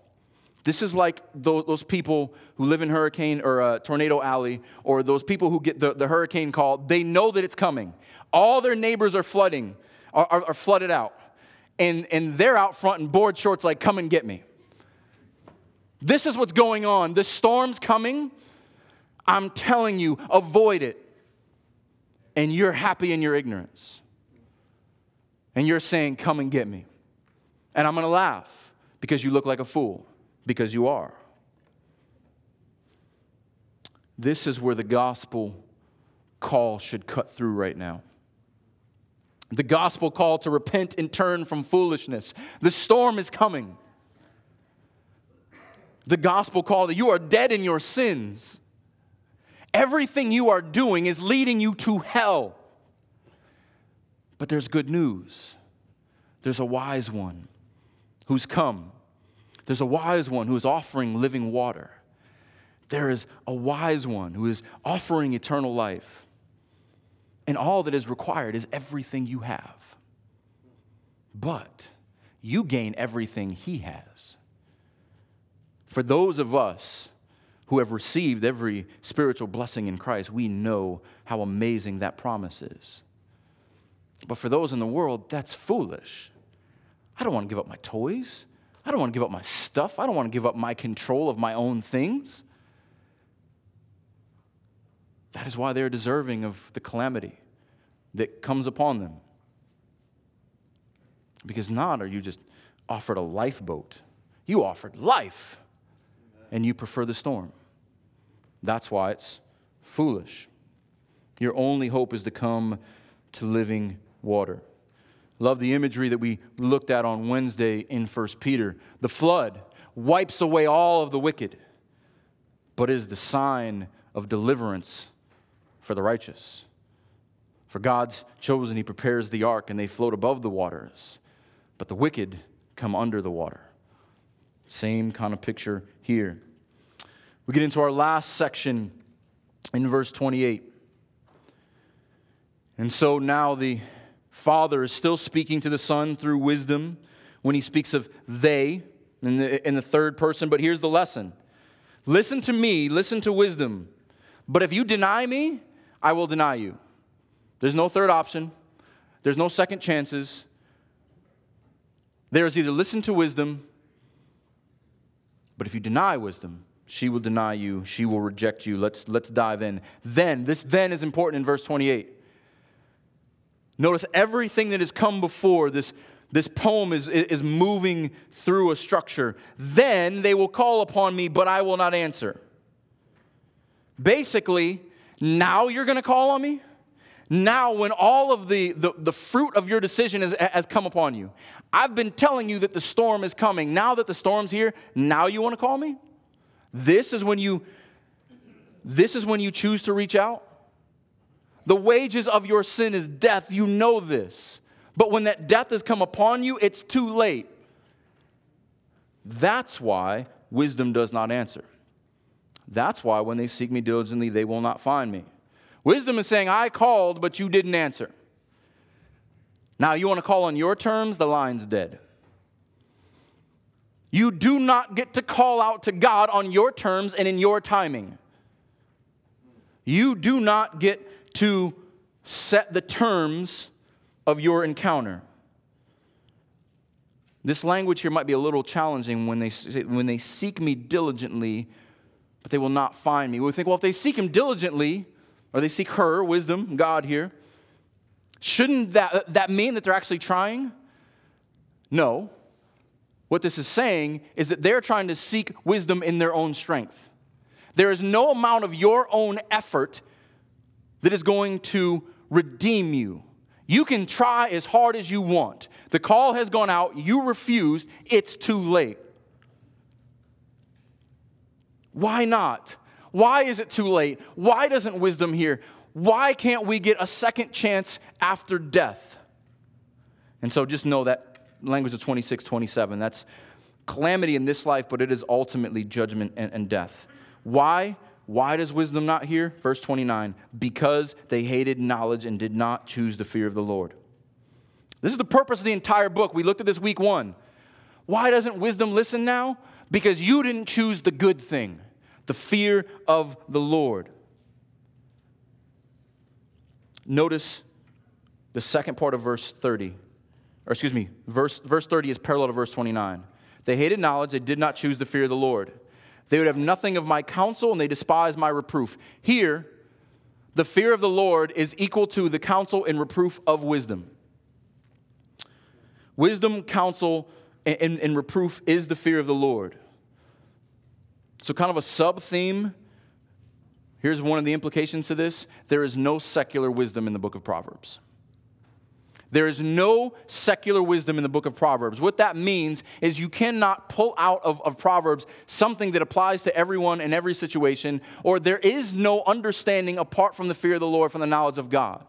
This is like those people who live in Hurricane or uh, Tornado Alley, or those people who get the, the hurricane call. They know that it's coming. All their neighbors are flooding, are, are, are flooded out. And, and they're out front in board shorts, like, come and get me. This is what's going on. The storm's coming. I'm telling you, avoid it. And you're happy in your ignorance and you're saying, Come and get me. And I'm going to laugh because you look like a fool, because you are. This is where the gospel call should cut through right now. The gospel call to repent and turn from foolishness. The storm is coming. The gospel call that you are dead in your sins. Everything you are doing is leading you to hell. But there's good news. There's a wise one who's come. There's a wise one who is offering living water. There is a wise one who is offering eternal life. And all that is required is everything you have. but you gain everything he has. For those of us who have received every spiritual blessing in Christ, we know how amazing that promise is. But for those in the world, that's foolish. I don't want to give up my toys. I don't want to give up my stuff. I don't want to give up my control of my own things. That is why they're deserving of the calamity that comes upon them. Because not are you just offered a lifeboat, you offered life, and you prefer the storm. That's why it's foolish. Your only hope is to come to living water. Love the imagery that we looked at on Wednesday in 1 Peter. The flood wipes away all of the wicked, but is the sign of deliverance for the righteous. For God's chosen, He prepares the ark, and they float above the waters, but the wicked come under the water. Same kind of picture here. We get into our last section in verse 28. And so now the Father is still speaking to the Son through wisdom when he speaks of they in the, in the third person. But here's the lesson listen to me, listen to wisdom. But if you deny me, I will deny you. There's no third option, there's no second chances. There is either listen to wisdom, but if you deny wisdom, she will deny you, she will reject you. Let's, let's dive in. Then, this then is important in verse 28. Notice everything that has come before this, this poem is, is moving through a structure. Then they will call upon me, but I will not answer. Basically, now you're going to call on me? Now, when all of the, the, the fruit of your decision has, has come upon you, I've been telling you that the storm is coming. Now that the storm's here, now you want to call me? This is when you this is when you choose to reach out. The wages of your sin is death. You know this. But when that death has come upon you, it's too late. That's why wisdom does not answer. That's why when they seek me diligently, they will not find me. Wisdom is saying, I called, but you didn't answer. Now, you want to call on your terms? The line's dead. You do not get to call out to God on your terms and in your timing. You do not get to set the terms of your encounter. This language here might be a little challenging when they, when they seek me diligently, but they will not find me. We think, well, if they seek him diligently, or they seek her, wisdom, God here, shouldn't that, that mean that they're actually trying? No. What this is saying is that they're trying to seek wisdom in their own strength. There is no amount of your own effort that is going to redeem you. You can try as hard as you want. The call has gone out, you refused, it's too late. Why not? Why is it too late? Why doesn't wisdom hear? Why can't we get a second chance after death? And so just know that language of 26, 27, that's calamity in this life, but it is ultimately judgment and, and death. Why? Why does wisdom not hear? Verse 29 because they hated knowledge and did not choose the fear of the Lord. This is the purpose of the entire book. We looked at this week one. Why doesn't wisdom listen now? Because you didn't choose the good thing, the fear of the Lord. Notice the second part of verse 30. Or excuse me, verse, verse 30 is parallel to verse 29. They hated knowledge, they did not choose the fear of the Lord. They would have nothing of my counsel, and they despise my reproof. Here, the fear of the Lord is equal to the counsel and reproof of wisdom. Wisdom, counsel, and, and reproof is the fear of the Lord. So, kind of a sub theme. Here's one of the implications to this there is no secular wisdom in the book of Proverbs. There is no secular wisdom in the book of Proverbs. What that means is you cannot pull out of, of, Proverbs something that applies to everyone in every situation, or there is no understanding apart from the fear of the Lord, from the knowledge of God.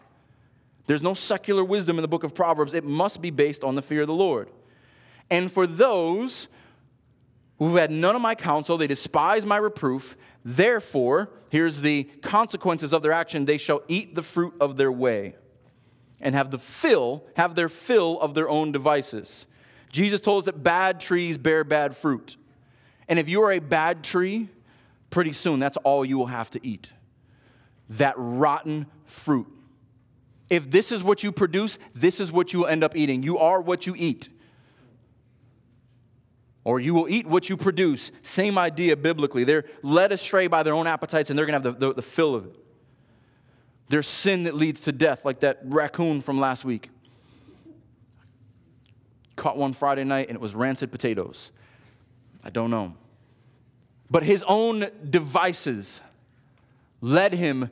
There's no secular wisdom in the book of Proverbs. It must be based on the fear of the Lord. And for those who have had none of my counsel, they despise my reproof. Therefore, here's the consequences of their action they shall eat the fruit of their way. And have the fill, have their fill of their own devices. Jesus told us that bad trees bear bad fruit. And if you are a bad tree, pretty soon that's all you will have to eat. That rotten fruit. If this is what you produce, this is what you will end up eating. You are what you eat. Or you will eat what you produce. Same idea biblically. They're led astray by their own appetites and they're going to have the, the, the fill of it. There's sin that leads to death, like that raccoon from last week. Caught one Friday night and it was rancid potatoes. I don't know. But his own devices led him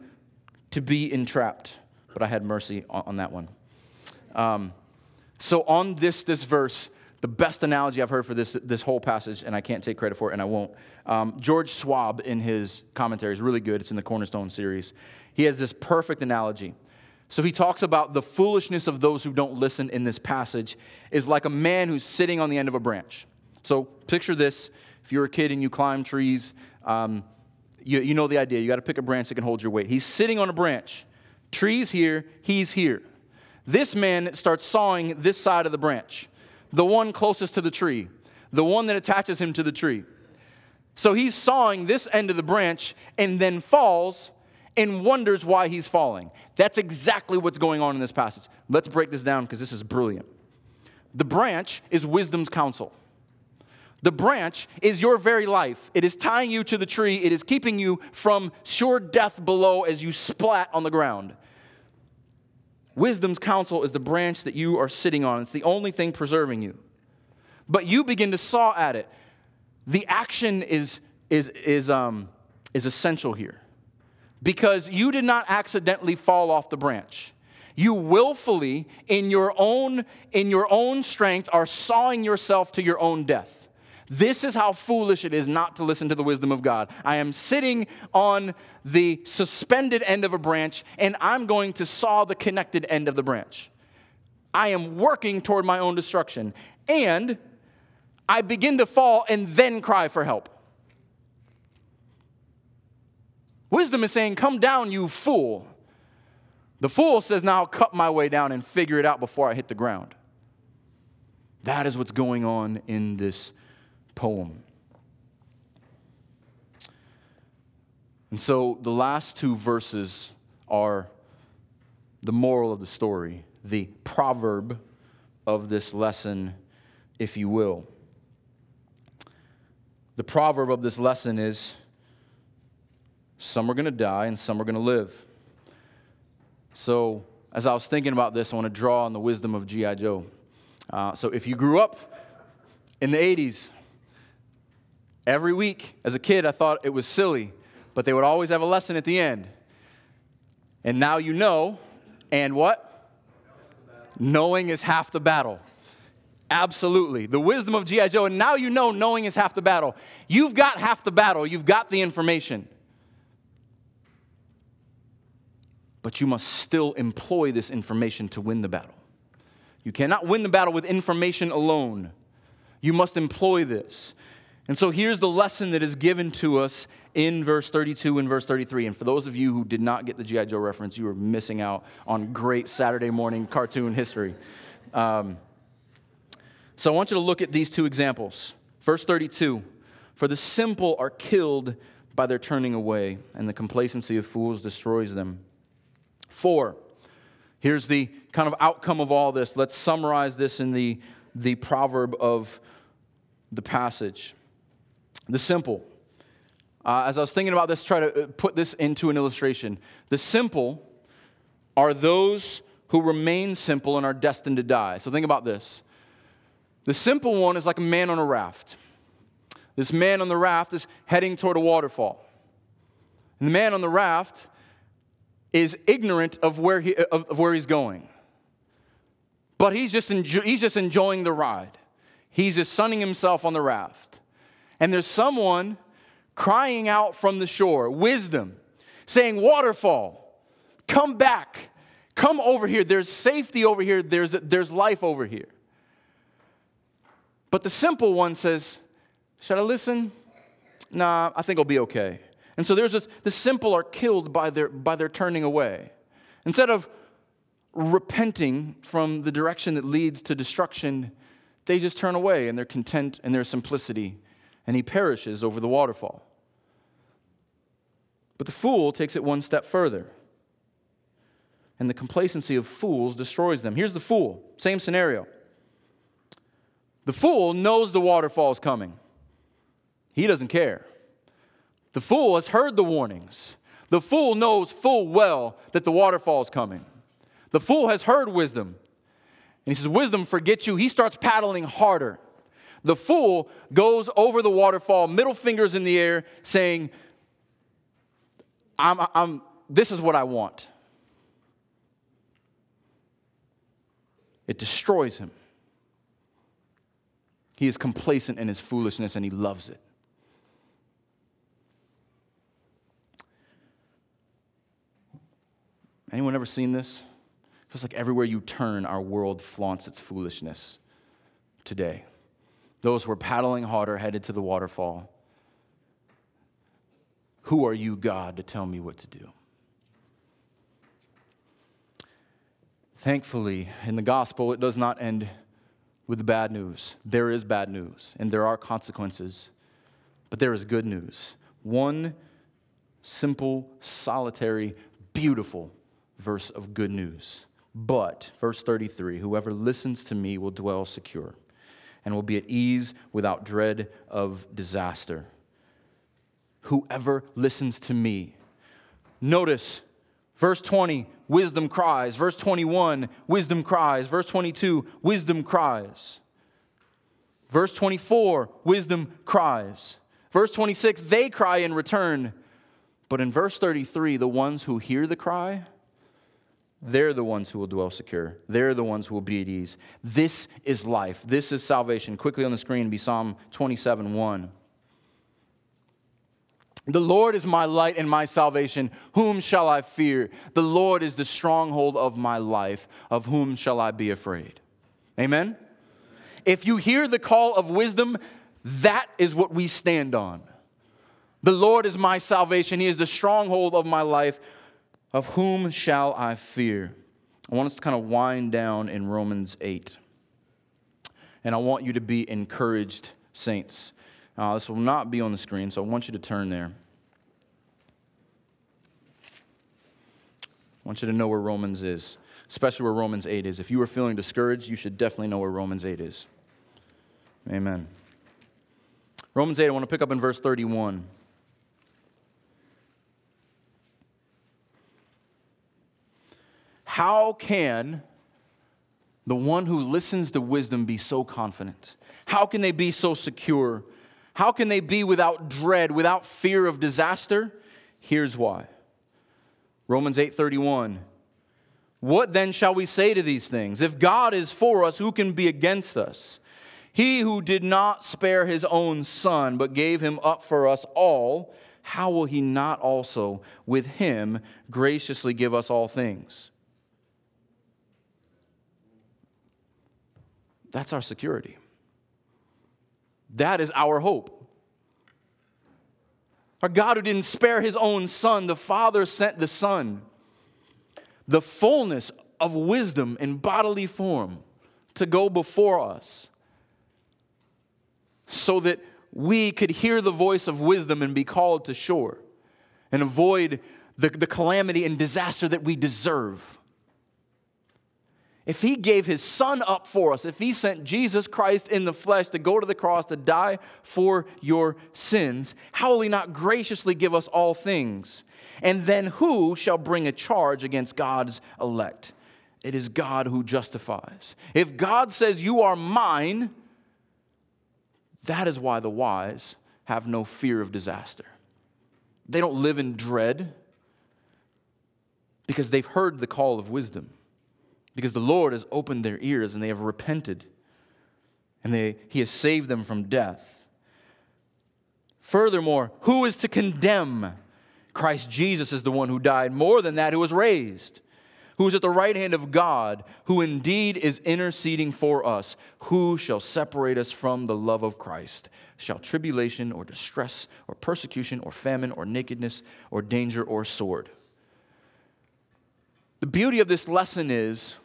to be entrapped. But I had mercy on, that one. Um, so, on this, this verse, the best analogy I've heard for this, this whole passage, and I can't take credit for it, and I won't. Um, George Schwab, in his commentary, is really good. It's in the Cornerstone series. He has this perfect analogy. So he talks about the foolishness of those who don't listen in this passage is like a man who's sitting on the end of a branch. So picture this if you're a kid and you climb trees, um, you, you know the idea. You got to pick a branch that can hold your weight. He's sitting on a branch. Tree's here, he's here. This man starts sawing this side of the branch, the one closest to the tree, the one that attaches him to the tree. So he's sawing this end of the branch and then falls and wonders why he's falling. That's exactly what's going on in this passage. Let's break this down because this is brilliant. The branch is wisdom's counsel. The branch is your very life. It is tying you to the tree. It is keeping you from sure death below as you splat on the ground. Wisdom's counsel is the branch that you are sitting on. It's the only thing preserving you. But you begin to saw at it. The action is, is, is, um, is essential here because you did not accidentally fall off the branch. You willfully, in your own, in your own strength, are sawing yourself to your own death. This is how foolish it is not to listen to the wisdom of God. I am sitting on the suspended end of a branch, and I'm going to saw the connected end of the branch. I am working toward my own destruction. And I begin to fall and then cry for help. Wisdom is saying, Come down, you fool. The fool says, Now I'll cut my way down and figure it out before I hit the ground. That is what's going on in this poem. And so the last two verses are the moral of the story, the proverb of this lesson, if you will. The proverb of this lesson is some are going to die and some are going to live. So, as I was thinking about this, I want to draw on the wisdom of G.I. Joe. Uh, so, if you grew up in the 80s, Every week as a kid, I thought it was silly, but they would always have a lesson at the end. And now you know, and what? Knowing is half the battle. Absolutely. The wisdom of G.I. Joe, and now you know knowing is half the battle. You've got half the battle, you've got the information. But you must still employ this information to win the battle. You cannot win the battle with information alone. You must employ this. And so here's the lesson that is given to us in verse 32 and verse 33. And for those of you who did not get the G.I. Joe reference, you are missing out on great Saturday morning cartoon history. Um, so I want you to look at these two examples. Verse 32 For the simple are killed by their turning away, and the complacency of fools destroys them. Four, here's the kind of outcome of all this. Let's summarize this in the, the proverb of the passage. The simple. Uh, as I was thinking about this, try to uh, put this into an illustration. The simple are those who remain simple and are destined to die. So think about this. The simple one is like a man on a raft. This man on the raft is heading toward a waterfall. And the man on the raft is ignorant of where, he, of, of where he's going. But he's just, enjo- he's just enjoying the ride. He's just sunning himself on the raft and there's someone crying out from the shore, wisdom, saying, Waterfall, come back, come over here. There's safety over here, there's, there's life over here. But the simple one says, Should I listen? Nah, I think I'll be okay. And so there's this, the simple are killed by their, by their turning away. Instead of repenting from the direction that leads to destruction, they just turn away and they're content in their simplicity, and he perishes over the waterfall. But the fool takes it one step further. And the complacency of fools destroys them. Here's the fool, same scenario. The fool knows the waterfall is coming, he doesn't care. The fool has heard the warnings. The fool knows full well that the waterfall is coming. The fool has heard wisdom. And he says, Wisdom, forget you. He starts paddling harder. The fool goes over the waterfall, middle fingers in the air, saying, I'm, I'm, This is what I want. It destroys him. He is complacent in his foolishness and he loves it. Anyone ever seen this? It feels like everywhere you turn, our world flaunts its foolishness today. Those who are paddling harder headed to the waterfall. Who are you, God, to tell me what to do? Thankfully, in the gospel, it does not end with the bad news. There is bad news, and there are consequences, but there is good news. One simple, solitary, beautiful verse of good news. But, verse 33 whoever listens to me will dwell secure and will be at ease without dread of disaster. Whoever listens to me. Notice verse 20, wisdom cries. Verse 21, wisdom cries. Verse 22, wisdom cries. Verse 24, wisdom cries. Verse 26, they cry in return. But in verse 33, the ones who hear the cry, they're the ones who will dwell secure. They're the ones who will be at ease. This is life. This is salvation. Quickly on the screen be Psalm 27 1. The Lord is my light and my salvation. Whom shall I fear? The Lord is the stronghold of my life. Of whom shall I be afraid? Amen? If you hear the call of wisdom, that is what we stand on. The Lord is my salvation. He is the stronghold of my life. Of whom shall I fear? I want us to kind of wind down in Romans 8. And I want you to be encouraged, saints. Uh, this will not be on the screen, so I want you to turn there. I want you to know where Romans is, especially where Romans 8 is. If you are feeling discouraged, you should definitely know where Romans 8 is. Amen. Romans 8, I want to pick up in verse 31. How can the one who listens to wisdom be so confident? How can they be so secure? How can they be without dread, without fear of disaster? Here's why. Romans 8:31 What then shall we say to these things? If God is for us, who can be against us? He who did not spare his own son, but gave him up for us all, how will he not also with him graciously give us all things? That's our security. That is our hope. Our God who didn't spare his own son, the Father sent the Son, the fullness of wisdom in bodily form to go before us so that we could hear the voice of wisdom and be called to shore and avoid the, the calamity and disaster that we deserve if he gave his son up for us, if he sent Jesus Christ in the flesh to go to the cross to die for your sins, how will he not graciously give us all things? And then who shall bring a charge against God's elect? It is God who justifies. If God says, You are mine, that is why the wise have no fear of disaster. They don't live in dread because they've heard the call of wisdom because the Lord has opened their ears and they have repented and they, He has saved them from death. Furthermore, who is to condemn? Christ Jesus is the one who died, more than that, who was raised, who is at the right hand of God, who indeed is interceding for us. Who shall separate us from the love of Christ? Shall tribulation or distress or persecution or famine or nakedness or danger or sword? the beauty of this lesson is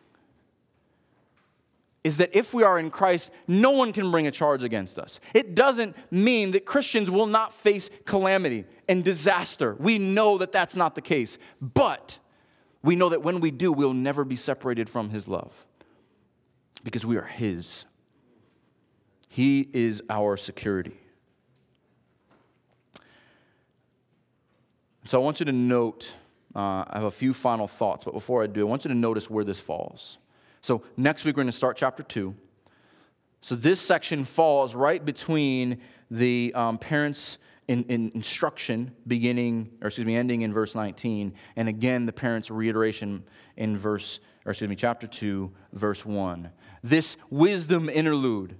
is that if we are in Christ, no one can bring a charge against us. It doesn't mean that Christians will not face calamity and disaster. We know that that's not the case. But we know that when we do, we'll never be separated from His love because we are His. He is our security. So I want you to note, uh, I have a few final thoughts, but before I do, I want you to notice where this falls. So next week we're going to start chapter 2. So this section falls right between the um, parents' in, in instruction beginning, or excuse me, ending in verse 19, and again the parents' reiteration in verse, or excuse me, chapter 2, verse 1. This wisdom interlude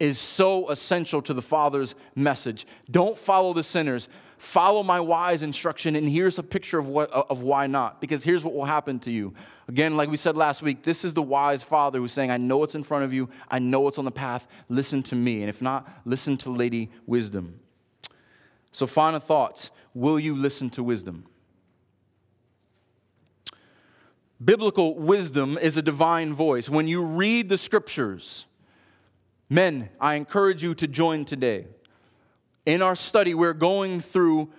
is so essential to the Father's message. Don't follow the sinners. Follow my wise instruction, and here's a picture of, what, of why not. Because here's what will happen to you. Again, like we said last week, this is the wise Father who's saying, I know what's in front of you, I know what's on the path, listen to me. And if not, listen to Lady Wisdom. So, final thoughts Will you listen to wisdom? Biblical wisdom is a divine voice. When you read the scriptures, men, I encourage you to join today. In our study, we're going through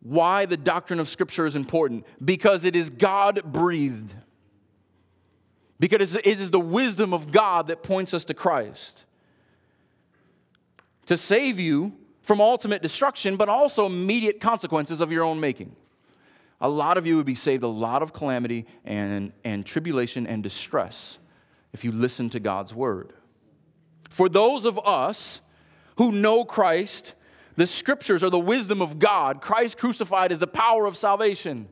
why the doctrine of Scripture is important because it is God breathed. Because it is the wisdom of God that points us to Christ. To save you from ultimate destruction, but also immediate consequences of your own making. A lot of you would be saved a lot of calamity and, and tribulation and distress if you listen to God's word. For those of us who know Christ, the scriptures are the wisdom of God. Christ crucified is the power of salvation.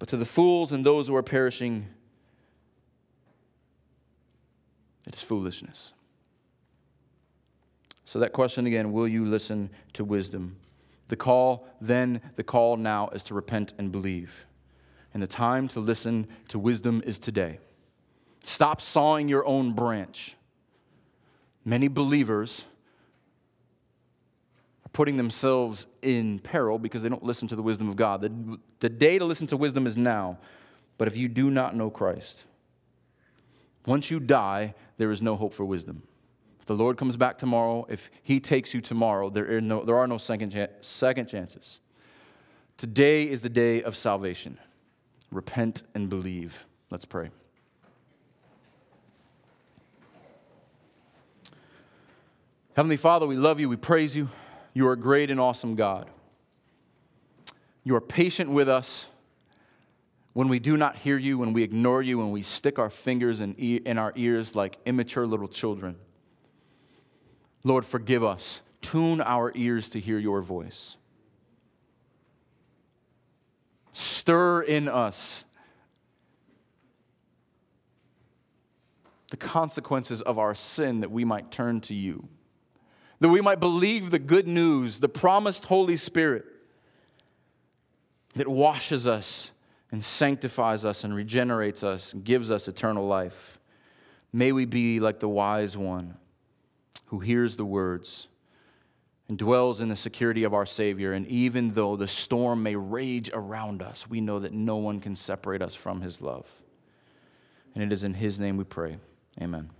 But to the fools and those who are perishing, it is foolishness. So, that question again will you listen to wisdom? The call then, the call now is to repent and believe. And the time to listen to wisdom is today. Stop sawing your own branch. Many believers are putting themselves in peril because they don't listen to the wisdom of God. The, the day to listen to wisdom is now. But if you do not know Christ, once you die, there is no hope for wisdom. If the Lord comes back tomorrow, if He takes you tomorrow, there are no, there are no second, second chances. Today is the day of salvation. Repent and believe. Let's pray. Heavenly Father, we love you, we praise you. You are a great and awesome God. You are patient with us when we do not hear you, when we ignore you, when we stick our fingers in, in our ears like immature little children. Lord, forgive us. Tune our ears to hear your voice. Stir in us the consequences of our sin that we might turn to you that we might believe the good news, the promised Holy Spirit that washes us and sanctifies us and regenerates us and gives us eternal life. May we be like the wise one who hears the words and dwells in the security of our Savior. And even though the storm may rage around us, we know that no one can separate us from His love. And it is in His name we pray. Amen.